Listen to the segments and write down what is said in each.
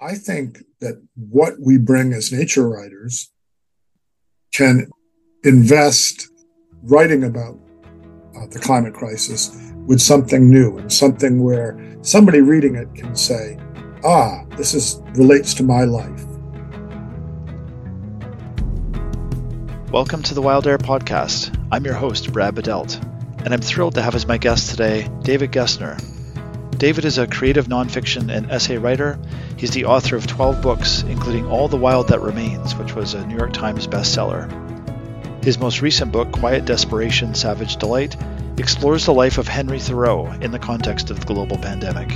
I think that what we bring as nature writers can invest writing about uh, the climate crisis with something new and something where somebody reading it can say, ah, this is relates to my life. Welcome to the Wild Air Podcast. I'm your host, Brad Bedelt, and I'm thrilled to have as my guest today David Gessner. David is a creative nonfiction and essay writer. He's the author of 12 books, including All the Wild That Remains, which was a New York Times bestseller. His most recent book, Quiet Desperation Savage Delight, explores the life of Henry Thoreau in the context of the global pandemic.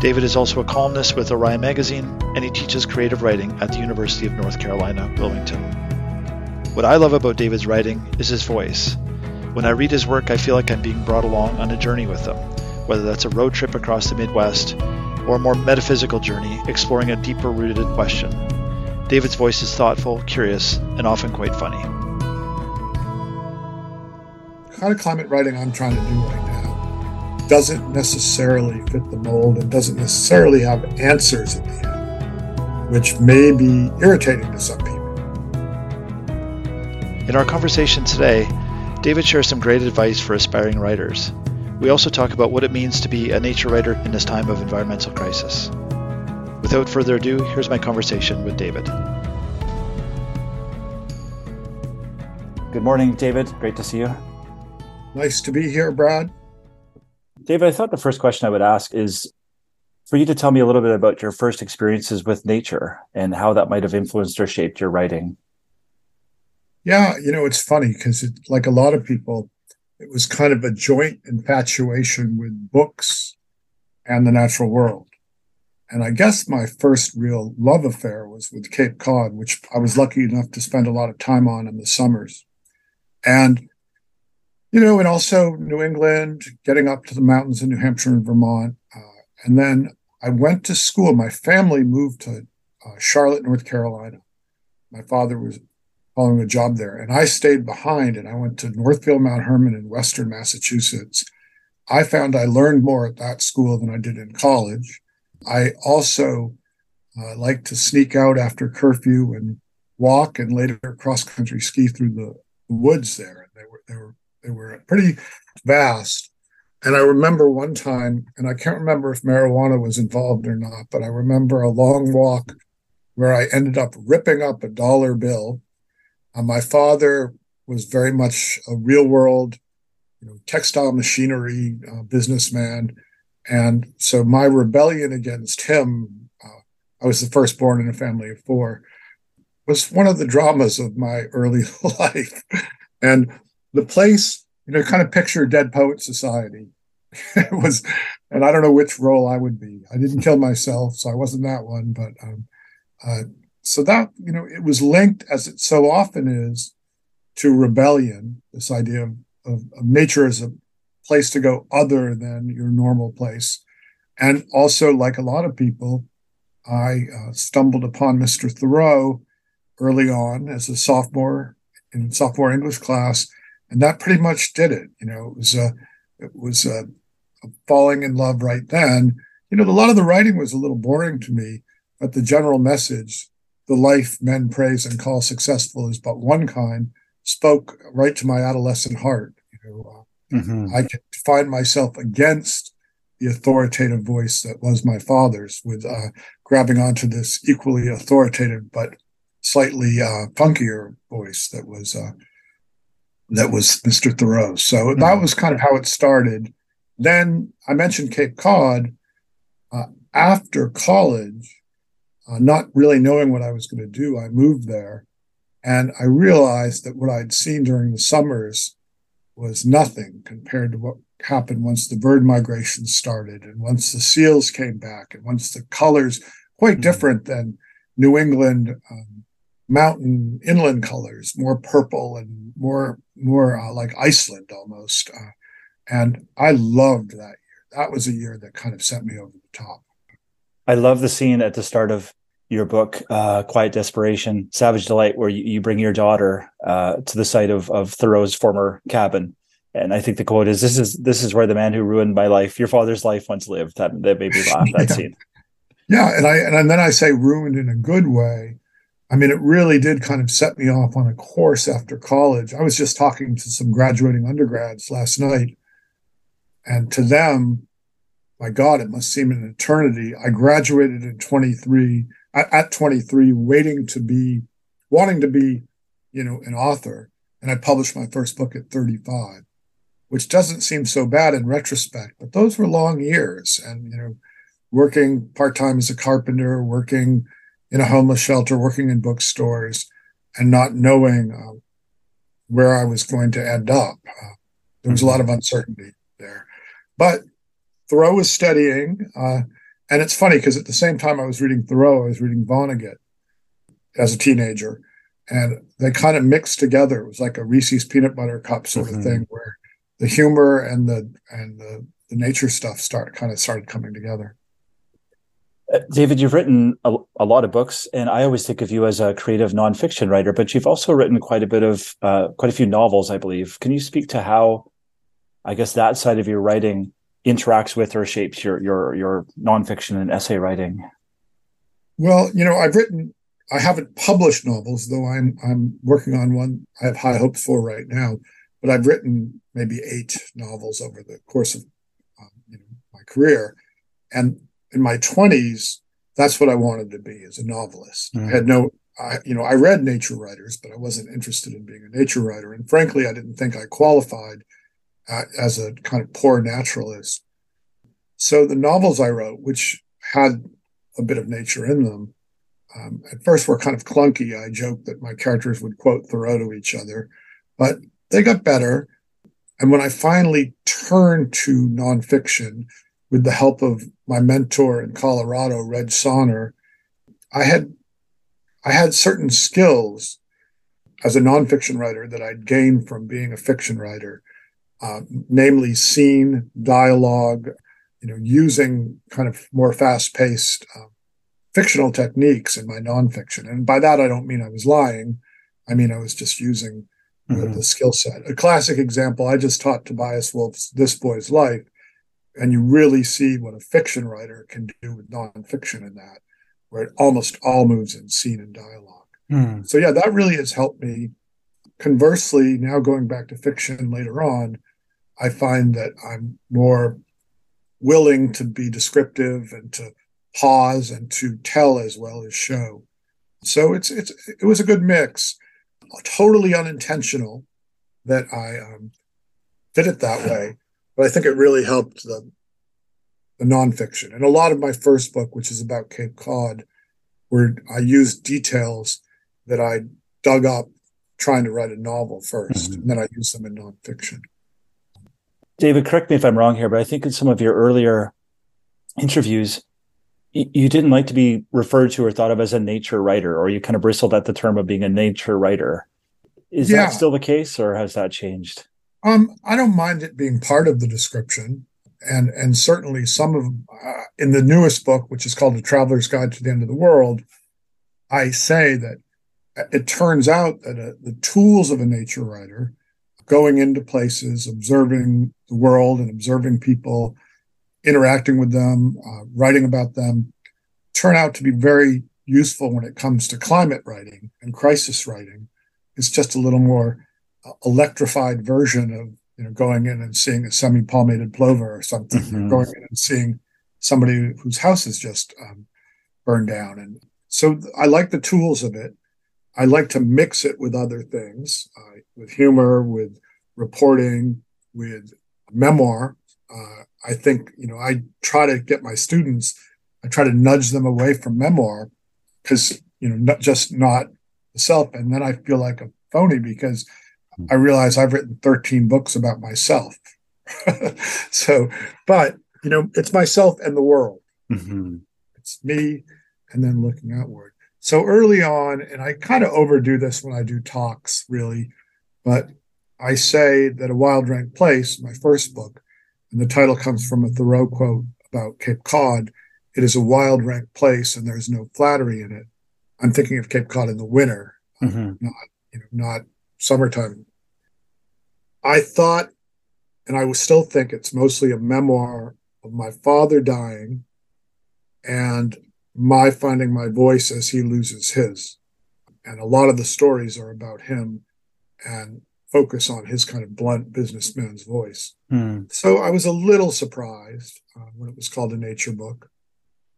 David is also a columnist with Orion Magazine, and he teaches creative writing at the University of North Carolina, Wilmington. What I love about David's writing is his voice. When I read his work, I feel like I'm being brought along on a journey with him, whether that's a road trip across the Midwest or a more metaphysical journey exploring a deeper rooted question. David's voice is thoughtful, curious, and often quite funny. The kind of climate writing I'm trying to do right now doesn't necessarily fit the mold and doesn't necessarily have answers at the end, which may be irritating to some people. In our conversation today, David shares some great advice for aspiring writers. We also talk about what it means to be a nature writer in this time of environmental crisis. Without further ado, here's my conversation with David. Good morning, David. Great to see you. Nice to be here, Brad. David, I thought the first question I would ask is for you to tell me a little bit about your first experiences with nature and how that might have influenced or shaped your writing. Yeah, you know, it's funny because, like a lot of people, it was kind of a joint infatuation with books and the natural world. And I guess my first real love affair was with Cape Cod, which I was lucky enough to spend a lot of time on in the summers. And, you know, and also New England, getting up to the mountains in New Hampshire and Vermont. Uh, and then I went to school. My family moved to uh, Charlotte, North Carolina. My father was following a job there. And I stayed behind and I went to Northfield Mount Hermon in Western Massachusetts. I found I learned more at that school than I did in college. I also uh, liked to sneak out after curfew and walk and later cross country ski through the woods there. They were, they were, they were pretty vast. And I remember one time, and I can't remember if marijuana was involved or not, but I remember a long walk where I ended up ripping up a dollar bill uh, my father was very much a real world, you know, textile machinery uh, businessman. And so my rebellion against him, uh, I was the firstborn in a family of four, was one of the dramas of my early life. and the place, you know, kind of picture Dead Poet Society. it was, and I don't know which role I would be. I didn't kill myself, so I wasn't that one, but um, uh, so that you know it was linked as it so often is to rebellion this idea of, of, of, nature as a place to go other than your normal place. And also like a lot of people i uh, stumbled upon mr thoreau early on as a sophomore in sophomore english class and that pretty much did it. You know it was a it was a, a falling in love right then. You know a lot of the writing was a little boring to me but the general message the life men praise and call successful is but one kind spoke right to my adolescent heart. You know, uh, mm-hmm. I could find myself against the authoritative voice that was my father's, with uh, grabbing onto this equally authoritative but slightly uh, funkier voice that was uh, that was Mr. Thoreau. So mm-hmm. that was kind of how it started. Then I mentioned Cape Cod. Uh, after college, uh, not really knowing what I was going to do, I moved there. And I realized that what I'd seen during the summers was nothing compared to what happened once the bird migration started and once the seals came back and once the colors, quite mm-hmm. different than New England um, mountain inland colors, more purple and more, more uh, like Iceland almost. Uh, and I loved that year. That was a year that kind of sent me over the top. I love the scene at the start of your book, uh, Quiet Desperation, Savage Delight, where you, you bring your daughter uh, to the site of, of Thoreau's former cabin. And I think the quote is, "This is this is where the man who ruined my life, your father's life, once lived." That that made me laugh. That yeah. scene. Yeah, and I and then I say ruined in a good way. I mean, it really did kind of set me off on a course after college. I was just talking to some graduating undergrads last night, and to them, my God, it must seem an eternity. I graduated in 23, at 23, waiting to be, wanting to be, you know, an author. And I published my first book at 35, which doesn't seem so bad in retrospect, but those were long years. And, you know, working part time as a carpenter, working in a homeless shelter, working in bookstores, and not knowing uh, where I was going to end up. Uh, there was a lot of uncertainty there. But Thoreau was studying, uh, and it's funny because at the same time I was reading Thoreau, I was reading Vonnegut as a teenager, and they kind of mixed together. It was like a Reese's peanut butter cup sort mm-hmm. of thing, where the humor and the and the, the nature stuff start kind of started coming together. Uh, David, you've written a, a, lot of books, and I always think of you as a creative nonfiction writer. But you've also written quite a bit of, uh, quite a few novels, I believe. Can you speak to how, I guess, that side of your writing interacts with or shapes your your your nonfiction and essay writing? Well, you know, I've written. I haven't published novels, though I'm I'm working on one. I have high hopes for right now, but I've written maybe eight novels over the course of um, you know, my career, and in my 20s, that's what I wanted to be as a novelist. Mm. I had no, I, you know, I read nature writers, but I wasn't interested in being a nature writer. And frankly, I didn't think I qualified as a kind of poor naturalist. So the novels I wrote, which had a bit of nature in them, um, at first were kind of clunky. I joked that my characters would quote Thoreau to each other, but they got better. And when I finally turned to nonfiction, with the help of my mentor in Colorado, Reg Saner, I had I had certain skills as a nonfiction writer that I'd gained from being a fiction writer, uh, namely scene, dialogue, you know, using kind of more fast-paced uh, fictional techniques in my nonfiction. And by that, I don't mean I was lying. I mean I was just using mm-hmm. the, the skill set. A classic example: I just taught Tobias Wolff's "This Boy's Life," and you really see what a fiction writer can do with nonfiction in that, where it almost all moves in scene and dialogue. Hmm. So yeah, that really has helped me. Conversely, now going back to fiction later on, I find that I'm more willing to be descriptive and to pause and to tell as well as show. So it's it's it was a good mix, totally unintentional that I um, did it that way but I think it really helped the the nonfiction. And a lot of my first book, which is about Cape Cod, where I used details that I dug up trying to write a novel 1st mm-hmm. and then I use them in nonfiction. David, correct me if I'm wrong here, but I think in some of your earlier interviews, you didn't like to be referred to or thought of as a nature writer, or you kind of bristled at the term of being a nature writer. Is yeah. that still the case, or has that changed? Um, I don't mind it being part of the description, and and certainly some of uh, in the newest book, which is called "The Traveler's Guide to the End of the World," I say that it turns out that uh, the tools of a nature writer, going into places, observing the world and observing people, interacting with them, uh, writing about them, turn out to be very useful when it comes to climate writing and crisis writing. It's just a little more electrified version of you know going in and seeing a semi-palmated plover or something, mm-hmm. going in and seeing somebody whose house is just um, burned down. And so I like the tools of it. I like to mix it with other things, uh, with humor, with reporting, with memoir. Uh, I think you know I try to get my students. I try to nudge them away from memoir because you know not just not the self, and then I feel like a phony because I realize I've written 13 books about myself. so, but you know, it's myself and the world. Mm-hmm. It's me and then looking outward. So early on, and I kind of overdo this when I do talks, really, but I say that A Wild Rank Place, my first book, and the title comes from a Thoreau quote about Cape Cod. It is a wild, rank place, and there's no flattery in it. I'm thinking of Cape Cod in the winter, mm-hmm. not you know, not summertime. I thought, and I still think it's mostly a memoir of my father dying and my finding my voice as he loses his. And a lot of the stories are about him and focus on his kind of blunt businessman's voice. Hmm. So I was a little surprised uh, when it was called a nature book.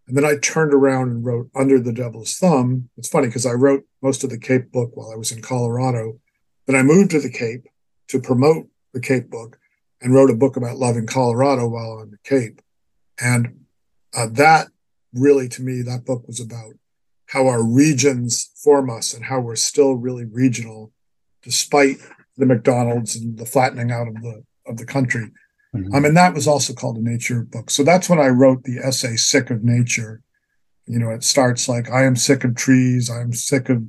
And then I turned around and wrote Under the Devil's Thumb. It's funny because I wrote most of the Cape book while I was in Colorado. Then I moved to the Cape to promote the Cape book and wrote a book about love in Colorado while on the Cape. And uh, that really, to me, that book was about how our regions form us and how we're still really regional despite the McDonald's and the flattening out of the of the country. Mm-hmm. Um, and that was also called a nature book. So that's when I wrote the essay "Sick of Nature." You know, it starts like, "I am sick of trees. I'm sick of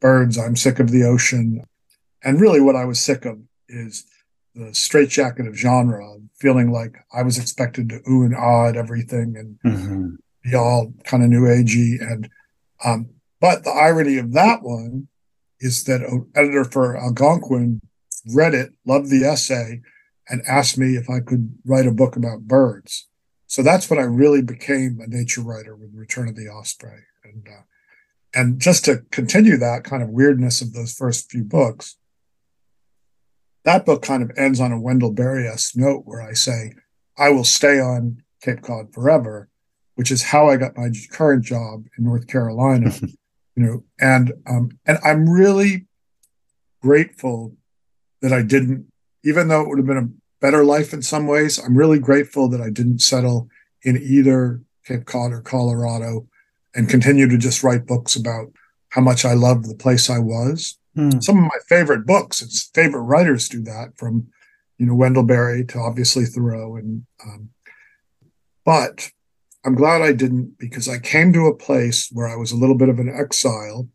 birds. I'm sick of the ocean," and really, what I was sick of is the straitjacket of genre, feeling like I was expected to ooh and ah at everything and mm-hmm. Be all kind of new agey. And um, but the irony of that one is that an editor for Algonquin read it, loved the essay, and asked me if I could write a book about birds. So that's when I really became a nature writer with Return of the Osprey. And uh, and just to continue that kind of weirdness of those first few books, that book kind of ends on a Wendell Berry-esque note where I say, I will stay on Cape Cod forever, which is how I got my current job in North Carolina. you know, and um, and I'm really grateful that I didn't, even though it would have been a better life in some ways, I'm really grateful that I didn't settle in either Cape Cod or Colorado and continue to just write books about how much I loved the place I was. Hmm. Some of my favorite books, it's favorite writers do that from, you know, Wendell Berry to obviously Thoreau. And, um, but I'm glad I didn't because I came to a place where I was a little bit of an exile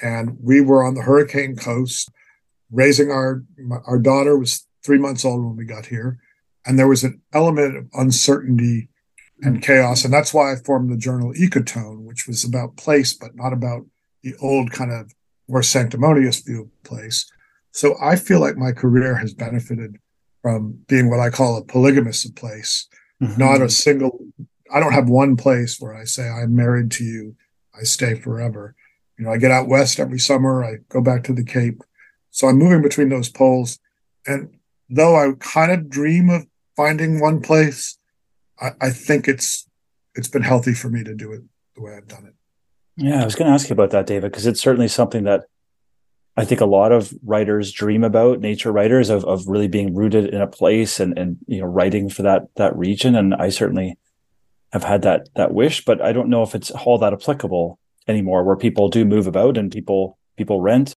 and we were on the hurricane coast raising our our daughter was three months old when we got here and there was an element of uncertainty and chaos and that's why i formed the journal ecotone which was about place but not about the old kind of more sanctimonious view of place so i feel like my career has benefited from being what i call a polygamous of place mm-hmm. not a single I don't have one place where I say I'm married to you. I stay forever. You know, I get out west every summer. I go back to the Cape. So I'm moving between those poles. And though I kind of dream of finding one place, I, I think it's it's been healthy for me to do it the way I've done it. Yeah, I was going to ask you about that, David, because it's certainly something that I think a lot of writers dream about, nature writers, of of really being rooted in a place and and you know writing for that that region. And I certainly have had that that wish, but I don't know if it's all that applicable anymore, where people do move about and people people rent.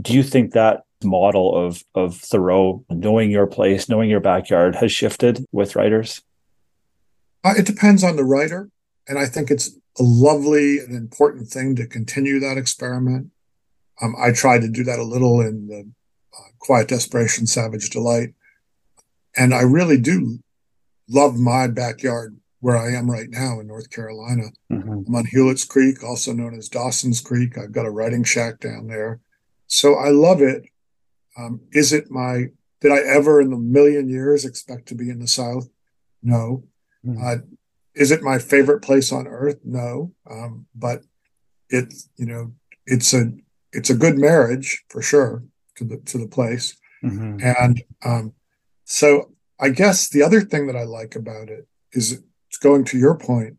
Do you think that model of of Thoreau, knowing your place, knowing your backyard, has shifted with writers? Uh, it depends on the writer, and I think it's a lovely and important thing to continue that experiment. Um, I tried to do that a little in the uh, Quiet Desperation, Savage Delight, and I really do love my backyard where I am right now in North Carolina. Mm-hmm. I'm on Hewlett's Creek, also known as Dawson's Creek. I've got a writing shack down there. So I love it. Um, is it my, did I ever in the million years expect to be in the South? No. Mm-hmm. Uh, is it my favorite place on earth? No. Um, but it's, you know, it's a, it's a good marriage for sure to the, to the place. Mm-hmm. And, um, so I guess the other thing that I like about it is going to your point,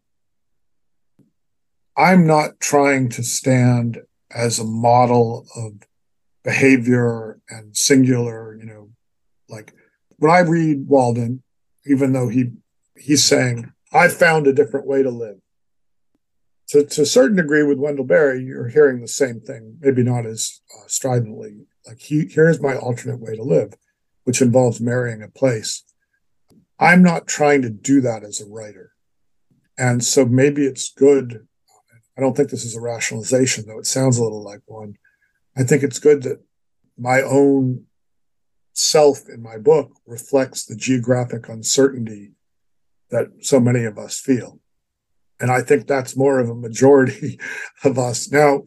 I'm not trying to stand as a model of behavior and singular, you know, like when I read Walden, even though he he's saying, I found a different way to live. To, to a certain degree with Wendell Berry, you're hearing the same thing, maybe not as uh, stridently. Like he, here's my alternate way to live, which involves marrying a place. I'm not trying to do that as a writer. And so maybe it's good. I don't think this is a rationalization, though it sounds a little like one. I think it's good that my own self in my book reflects the geographic uncertainty that so many of us feel. And I think that's more of a majority of us. Now,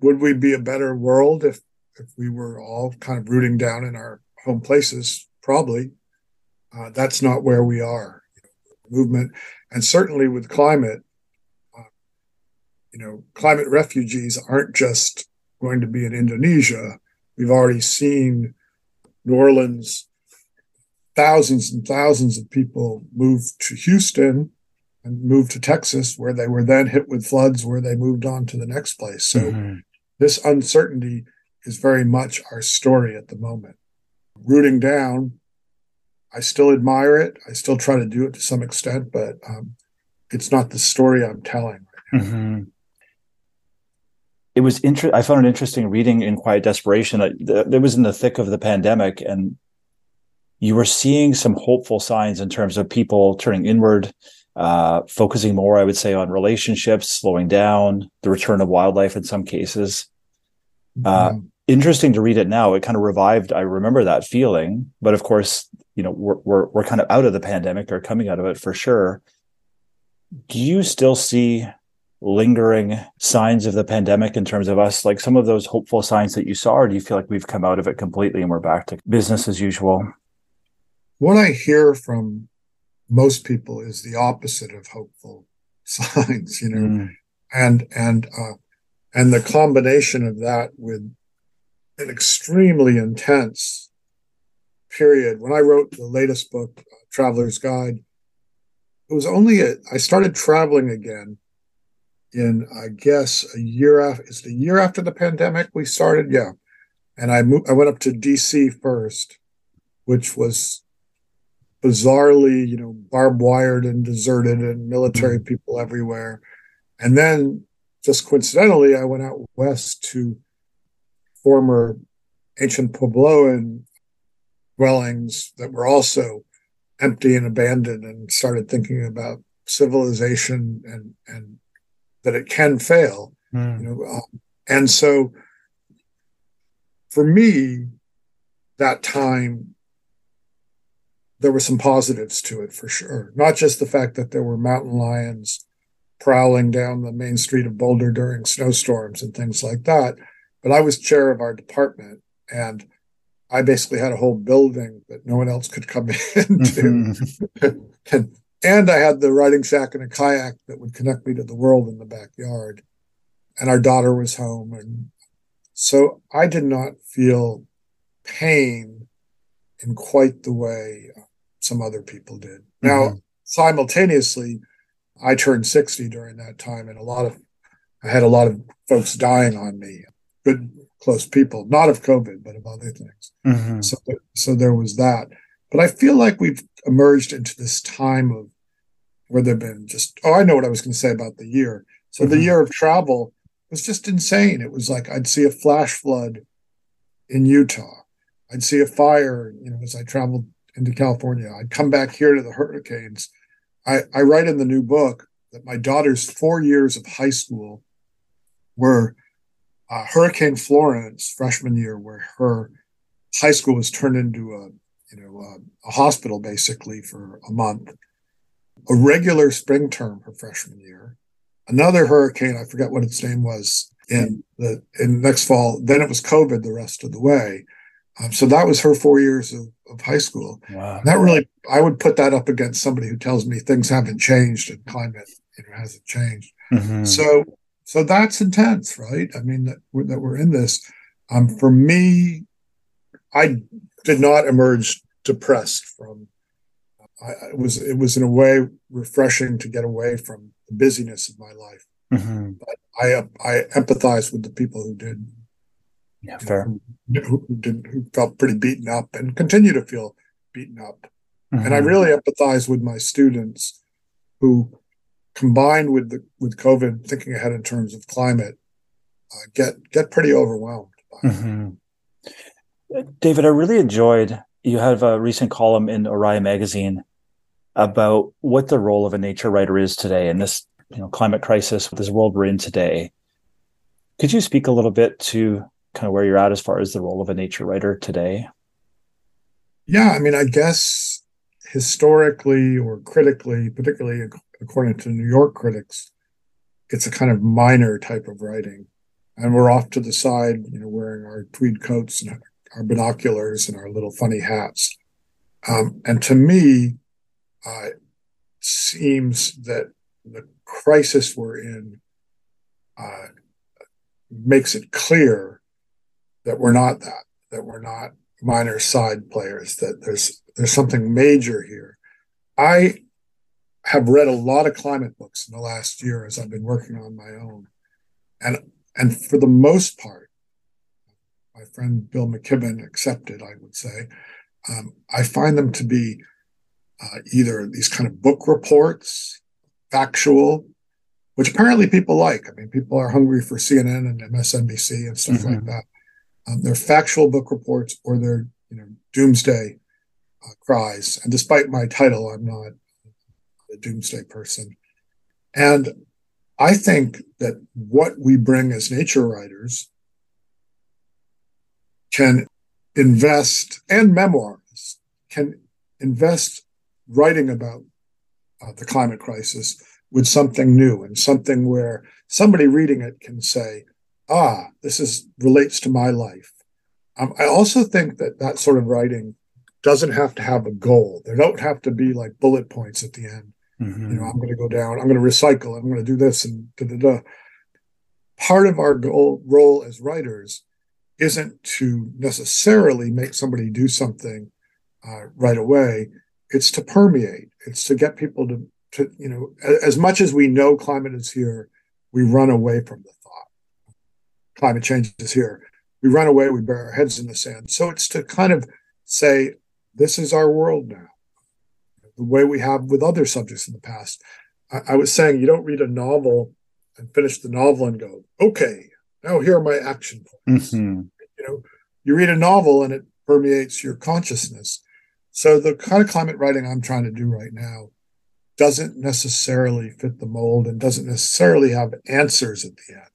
would we be a better world if, if we were all kind of rooting down in our home places? Probably. Uh, that's not where we are. Movement and certainly with climate, uh, you know, climate refugees aren't just going to be in Indonesia. We've already seen New Orleans, thousands and thousands of people move to Houston and move to Texas, where they were then hit with floods, where they moved on to the next place. So mm-hmm. this uncertainty is very much our story at the moment. Rooting down, I still admire it. I still try to do it to some extent, but um, it's not the story I'm telling. Right mm-hmm it was interesting. I found it interesting reading in Quiet Desperation that there was in the thick of the pandemic, and you were seeing some hopeful signs in terms of people turning inward, uh, focusing more, I would say, on relationships, slowing down, the return of wildlife in some cases. Uh, mm-hmm. interesting to read it now. It kind of revived. I remember that feeling, but of course, you know, we're we're we're kind of out of the pandemic or coming out of it for sure. Do you still see lingering signs of the pandemic in terms of us, like some of those hopeful signs that you saw, or do you feel like we've come out of it completely and we're back to business as usual? What I hear from most people is the opposite of hopeful signs, you know, mm. and and uh, and the combination of that with an extremely intense period. When I wrote the latest book, Traveler's Guide, it was only a, I started traveling again in I guess a year after it's the year after the pandemic we started, yeah. And I moved I went up to DC first, which was bizarrely, you know, barbed wired and deserted and military mm-hmm. people everywhere. And then just coincidentally, I went out west to former ancient Puebloan dwellings that were also empty and abandoned and started thinking about civilization and and that it can fail. Mm. You know, um, and so for me, that time there were some positives to it for sure. Not just the fact that there were mountain lions prowling down the main street of Boulder during snowstorms and things like that, but I was chair of our department and I basically had a whole building that no one else could come into. Mm-hmm. and and I had the riding shack and a kayak that would connect me to the world in the backyard. And our daughter was home. And so I did not feel pain in quite the way some other people did. Mm-hmm. Now, simultaneously, I turned 60 during that time, and a lot of I had a lot of folks dying on me, good close people, not of COVID, but of other things. Mm-hmm. So, so there was that. But I feel like we've emerged into this time of where there've been just oh i know what i was going to say about the year so mm-hmm. the year of travel was just insane it was like i'd see a flash flood in utah i'd see a fire you know as i traveled into california i'd come back here to the hurricanes i, I write in the new book that my daughter's four years of high school were uh, hurricane florence freshman year where her high school was turned into a you know a, a hospital basically for a month a regular spring term her freshman year, another hurricane, I forget what its name was, in the in next fall. Then it was COVID the rest of the way. Um, so that was her four years of, of high school. Wow. that really, I would put that up against somebody who tells me things haven't changed and climate you know, hasn't changed. Mm-hmm. So, so that's intense, right? I mean, that we're, that we're in this. Um, for me, I did not emerge depressed from I, it was it was in a way refreshing to get away from the busyness of my life. Mm-hmm. But I I empathize with the people who did. Yeah, fair. Who, who, did who felt pretty beaten up and continue to feel beaten up, mm-hmm. and I really empathize with my students who, combined with the with COVID, thinking ahead in terms of climate, uh, get get pretty overwhelmed. Mm-hmm. David, I really enjoyed you have a recent column in Orion magazine about what the role of a nature writer is today in this you know climate crisis, this world we're in today. Could you speak a little bit to kind of where you're at as far as the role of a nature writer today? Yeah, I mean, I guess historically or critically, particularly according to New York critics, it's a kind of minor type of writing. And we're off to the side, you know, wearing our tweed coats and our binoculars and our little funny hats. Um, and to me, uh, seems that the crisis we're in uh, makes it clear that we're not that, that we're not minor side players, that there's there's something major here. I have read a lot of climate books in the last year as I've been working on my own. And and for the most part, my friend Bill McKibben accepted, I would say, um, I find them to be uh, either these kind of book reports, factual, which apparently people like. I mean, people are hungry for CNN and MSNBC and stuff mm-hmm. like that. Um, they're factual book reports or they're you know doomsday uh, cries. And despite my title, I'm not a doomsday person. And I think that what we bring as nature writers can invest and memoirs can invest writing about uh, the climate crisis with something new and something where somebody reading it can say, ah, this is relates to my life. Um, I also think that that sort of writing doesn't have to have a goal. There don't have to be like bullet points at the end. Mm-hmm. You know, I'm going to go down. I'm going to recycle. I'm going to do this and da da da. Part of our goal role as writers isn't to necessarily make somebody do something uh, right away. It's to permeate. It's to get people to to you know as much as we know climate is here, we run away from the thought. Climate change is here. We run away. We bury our heads in the sand. So it's to kind of say, this is our world now the way we have with other subjects in the past. I, I was saying you don't read a novel and finish the novel and go, okay, now here are my action points. Mm-hmm. You know, you read a novel and it permeates your consciousness. So the kind of climate writing I'm trying to do right now doesn't necessarily fit the mold and doesn't necessarily have answers at the end,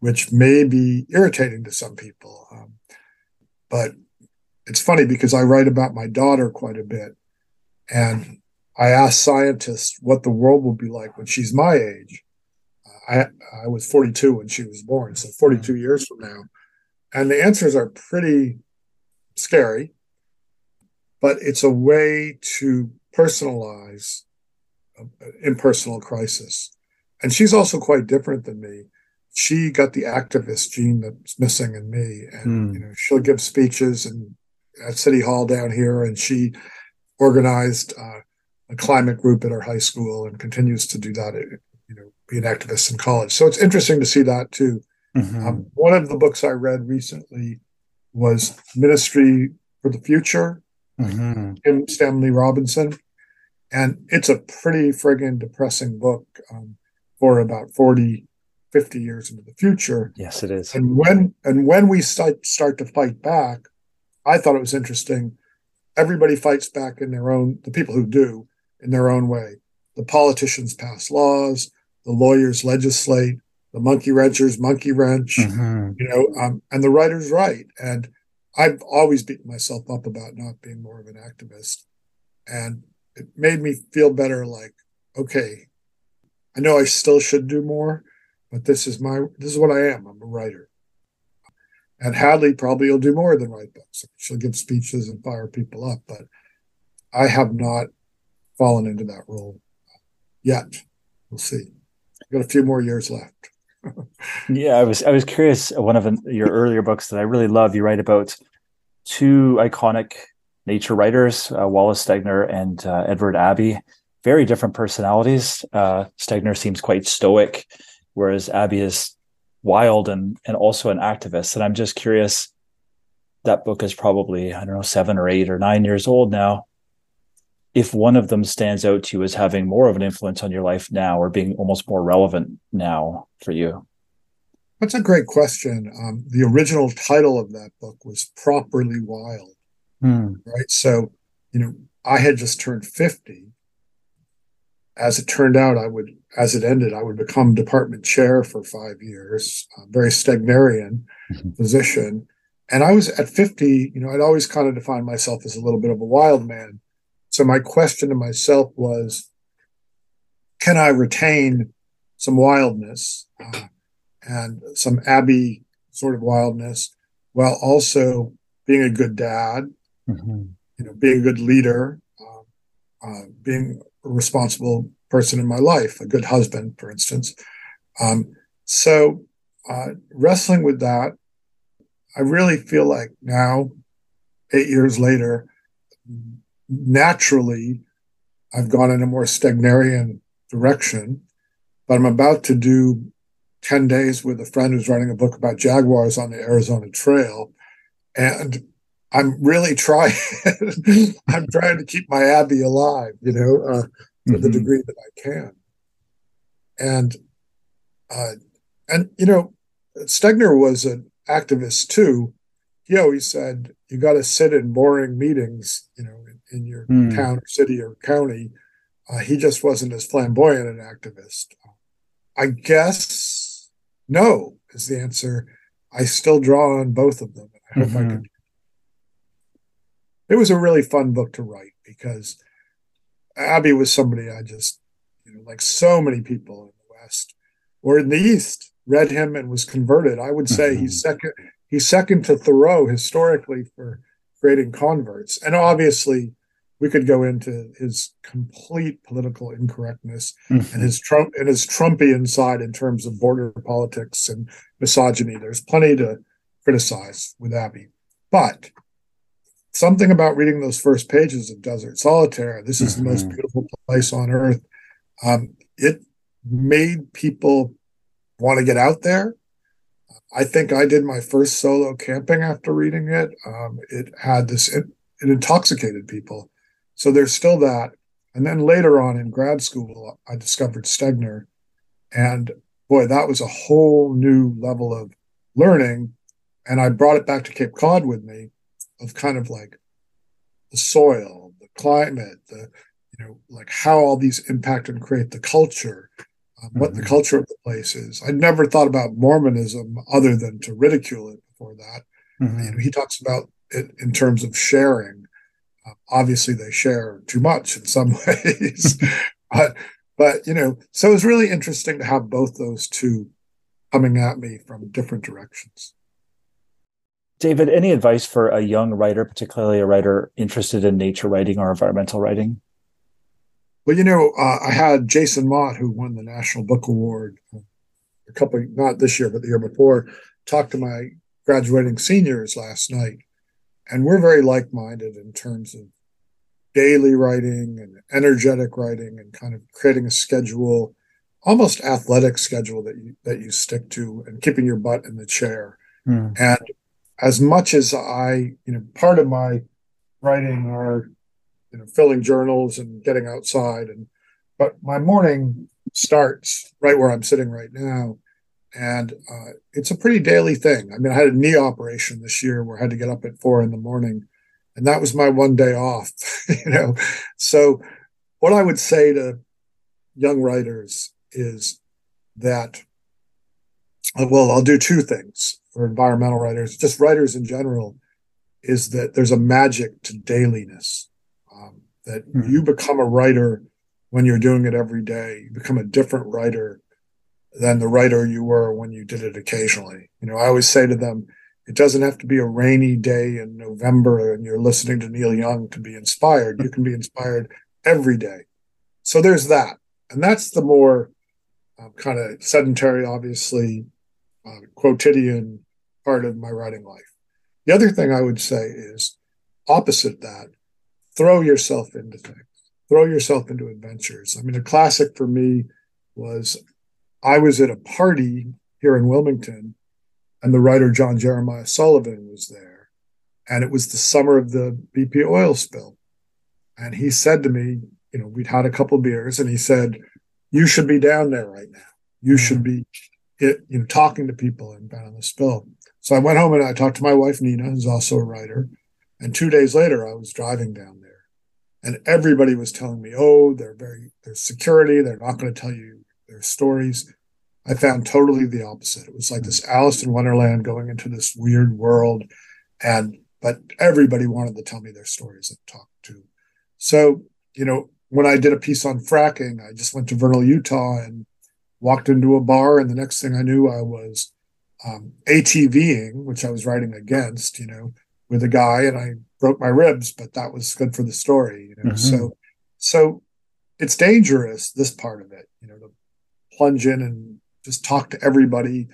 which may be irritating to some people. Um, but it's funny because I write about my daughter quite a bit. And I asked scientists what the world will be like when she's my age. I, I was 42 when she was born, so 42 mm-hmm. years from now. And the answers are pretty scary, but it's a way to personalize impersonal crisis. And she's also quite different than me. She got the activist gene that's missing in me, and mm. you know she'll give speeches and at City Hall down here, and she organized uh, a climate group at our high school and continues to do that. You know, be an activist in college. So it's interesting to see that too. Mm-hmm. Um, one of the books I read recently was Ministry for the Future, mm-hmm. Kim Stanley Robinson, and it's a pretty friggin' depressing book um, for about 40, 50 years into the future. Yes, it is. And when and when we start start to fight back, I thought it was interesting everybody fights back in their own, the people who do, in their own way. The politicians pass laws, the lawyers legislate, the monkey wrenchers monkey wrench, mm-hmm. you know, um, and the writer's write. And I've always beaten myself up about not being more of an activist. And it made me feel better like, okay, I know I still should do more, but this is my, this is what I am. I'm a writer. And Hadley probably will do more than write books. She'll give speeches and fire people up, but I have not fallen into that role yet. We'll see. I've got a few more years left. yeah, I was I was curious. One of your earlier books that I really love, you write about two iconic nature writers, uh, Wallace Stegner and uh, Edward Abbey. Very different personalities. Uh, Stegner seems quite stoic, whereas Abbey is wild and and also an activist. And I'm just curious. That book is probably I don't know seven or eight or nine years old now. If one of them stands out to you as having more of an influence on your life now, or being almost more relevant now for you, that's a great question. Um, the original title of that book was Properly Wild, hmm. right? So, you know, I had just turned 50 as it turned out, I would, as it ended, I would become department chair for five years, very Stegnerian mm-hmm. position. And I was at 50, you know, I'd always kind of defined myself as a little bit of a wild man. So my question to myself was, can I retain some wildness uh, and some Abbey sort of wildness while also being a good dad, mm-hmm. you know, being a good leader, uh, uh, being responsible person in my life, a good husband, for instance. Um, So, uh, wrestling with that, I really feel like now, eight years later, naturally, I've gone in a more Stegnerian direction, but I'm about to do 10 days with a friend who's writing a book about jaguars on the Arizona Trail. And I'm really trying, I'm trying to keep my Abbey alive, you know, uh, to mm-hmm. the degree that I can. And, uh, and, you know, Stegner was an activist too. He always said, you got to sit in boring meetings, you know, in, in your mm. town or city or county. Uh, he just wasn't as flamboyant an activist. I guess no is the answer. I still draw on both of them. I hope mm-hmm. I can. It was a really fun book to write because Abbey was somebody I just, you know, like so many people in the West or in the East read him and was converted. I would say mm-hmm. he's second. He's second to Thoreau historically for creating converts, and obviously we could go into his complete political incorrectness mm-hmm. and his Trump and his Trumpian side in terms of border politics and misogyny. There's plenty to criticize with Abbey, but something about reading those first pages of Desert Solitaire. This is mm-hmm. the most mm-hmm. beautiful place on earth. Um, it made people want to get out there. I think I did my first solo camping after reading it. Um, it had this, it, it intoxicated people so there's still that. And then later on in grad school, I discovered Stegner. And boy, that was a whole new level of learning. And I brought it back to Cape Cod with me of kind of like the soil, the climate, the, you know, like how all these impact and create the culture, um, what mm-hmm. the culture of the place is. I never thought about Mormonism other than to ridicule it before that. Mm-hmm. You know, he talks about it in terms of sharing obviously they share too much in some ways but but you know so it's really interesting to have both those two coming at me from different directions david any advice for a young writer particularly a writer interested in nature writing or environmental writing? Well you know uh, i had jason mott who won the national book award a couple not this year but the year before talk to my graduating seniors last night. And we're very like-minded in terms of daily writing and energetic writing and kind of creating a schedule almost athletic schedule that you that you stick to and keeping your butt in the chair. Mm. and as much as i you know part of my writing are you know filling journals and getting outside and but my morning starts right where i'm sitting right now and uh, it's a pretty daily thing. I mean, I had a knee operation this year where I had to get up at four in the morning, and that was my one day off. you know, so what I would say to young writers is that, well, I'll do two things for environmental writers, just writers in general, is that there's a magic to dailiness. Um, that mm-hmm. you become a writer when you're doing it every day. You become a different writer than the writer you were when you did it occasionally. You know, I always say to them, it doesn't have to be a rainy day in November and you're listening to Neil Young to be inspired. You can be inspired every day. So there's that. And that's the more uh, kind of sedentary, obviously, uh, quotidian part of my writing life. The other thing I would say is opposite that, throw yourself into things, throw yourself into adventures. I mean, a classic for me was I was at a party here in Wilmington, and the writer John Jeremiah Sullivan was there. And it was the summer of the BP oil spill. And he said to me, you know, we'd had a couple beers, and he said, You should be down there right now. You mm-hmm. should be you know, talking to people and on the spill. So I went home and I talked to my wife, Nina, who's also a writer. And two days later, I was driving down there. And everybody was telling me, oh, they're very, there's security. They're not going to tell you their stories. I found totally the opposite. It was like this Alice in Wonderland going into this weird world. And, but everybody wanted to tell me their stories and talk to. So, you know, when I did a piece on fracking, I just went to Vernal, Utah and walked into a bar. And the next thing I knew, I was um, ATVing, which I was writing against, you know, with a guy and I broke my ribs, but that was good for the story, you know. Mm-hmm. So, so it's dangerous, this part of it, you know, to plunge in and just talk to everybody.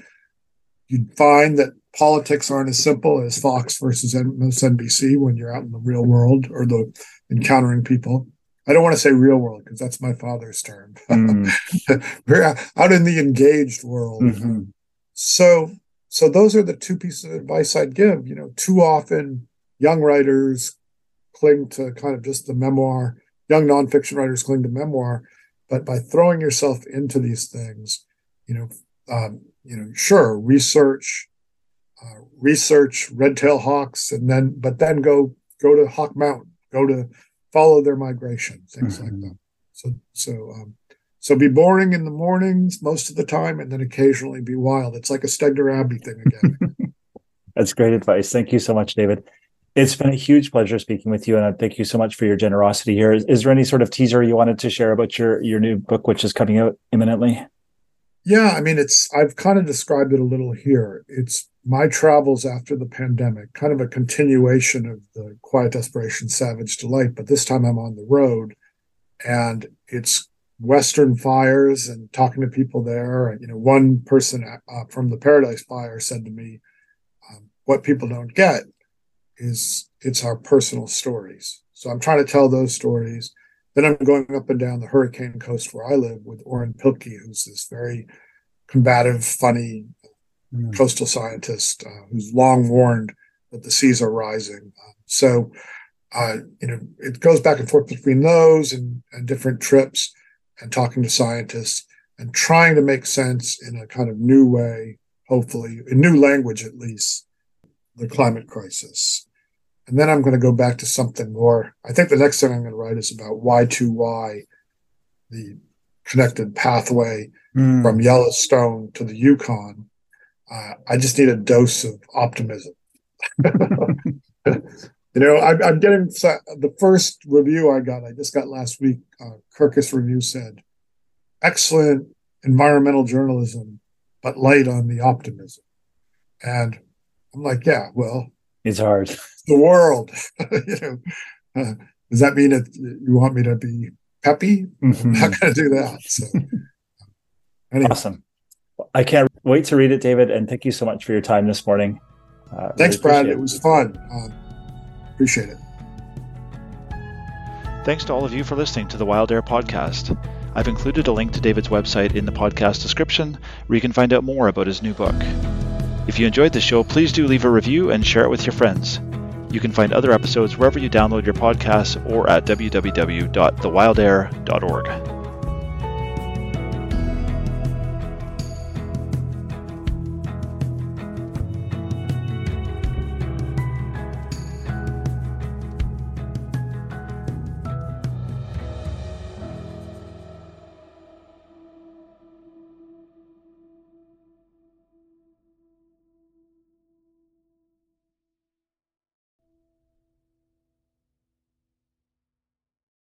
You'd find that politics aren't as simple as Fox versus MSNBC when you're out in the real world or the encountering people. I don't want to say real world because that's my father's term. Mm. We're out in the engaged world. Mm-hmm. So, so those are the two pieces of advice I'd give. You know, too often young writers cling to kind of just the memoir. Young nonfiction writers cling to memoir, but by throwing yourself into these things, you know, um, you know, sure, research, uh, research red tail hawks, and then but then go go to Hawk Mountain, go to follow their migration, things mm-hmm. like that. So so um, so be boring in the mornings most of the time, and then occasionally be wild. It's like a Stegner Abbey thing again. That's great advice. Thank you so much, David. It's been a huge pleasure speaking with you, and I thank you so much for your generosity here. Is, is, there any sort of teaser you wanted to share about your your new book, which is coming out imminently? Yeah, I mean, it's I've kind of described it a little here. It's my travels after the pandemic, kind of a continuation of the Quiet Desperation, Savage Delight, but this time I'm on the road, and it's Western fires and talking to people there. You know, one person uh, from the Paradise Fire said to me, um, "What people don't get is it's our personal stories. So I'm trying to tell those stories. Then I'm going up and down the hurricane coast where I live with Orrin Pilkey, who's this very combative, funny mm. coastal scientist uh, who's long warned that the seas are rising. Uh, so, uh, you know, it goes back and forth between those and, and different trips and talking to scientists and trying to make sense in a kind of new way, hopefully, in new language at least, the climate crisis. And then I'm going to go back to something more. I think the next thing I'm going to write is about Y2Y, the connected pathway mm. from Yellowstone to the Yukon. Uh, I just need a dose of optimism. you know, I, I'm, getting the first review I got, I just got last week. Uh, Kirkus Review said, excellent environmental journalism, but light on the optimism. And I'm like, yeah, well, it's hard. The world, you know. Uh, does that mean that you want me to be peppy? Mm-hmm. I'm not going to do that. So, anyway. awesome. I can't wait to read it, David. And thank you so much for your time this morning. Uh, Thanks, really Brad. It. it. was fun. Um, appreciate it. Thanks to all of you for listening to the Wild Air podcast. I've included a link to David's website in the podcast description where you can find out more about his new book. If you enjoyed the show, please do leave a review and share it with your friends. You can find other episodes wherever you download your podcasts or at www.thewildair.org.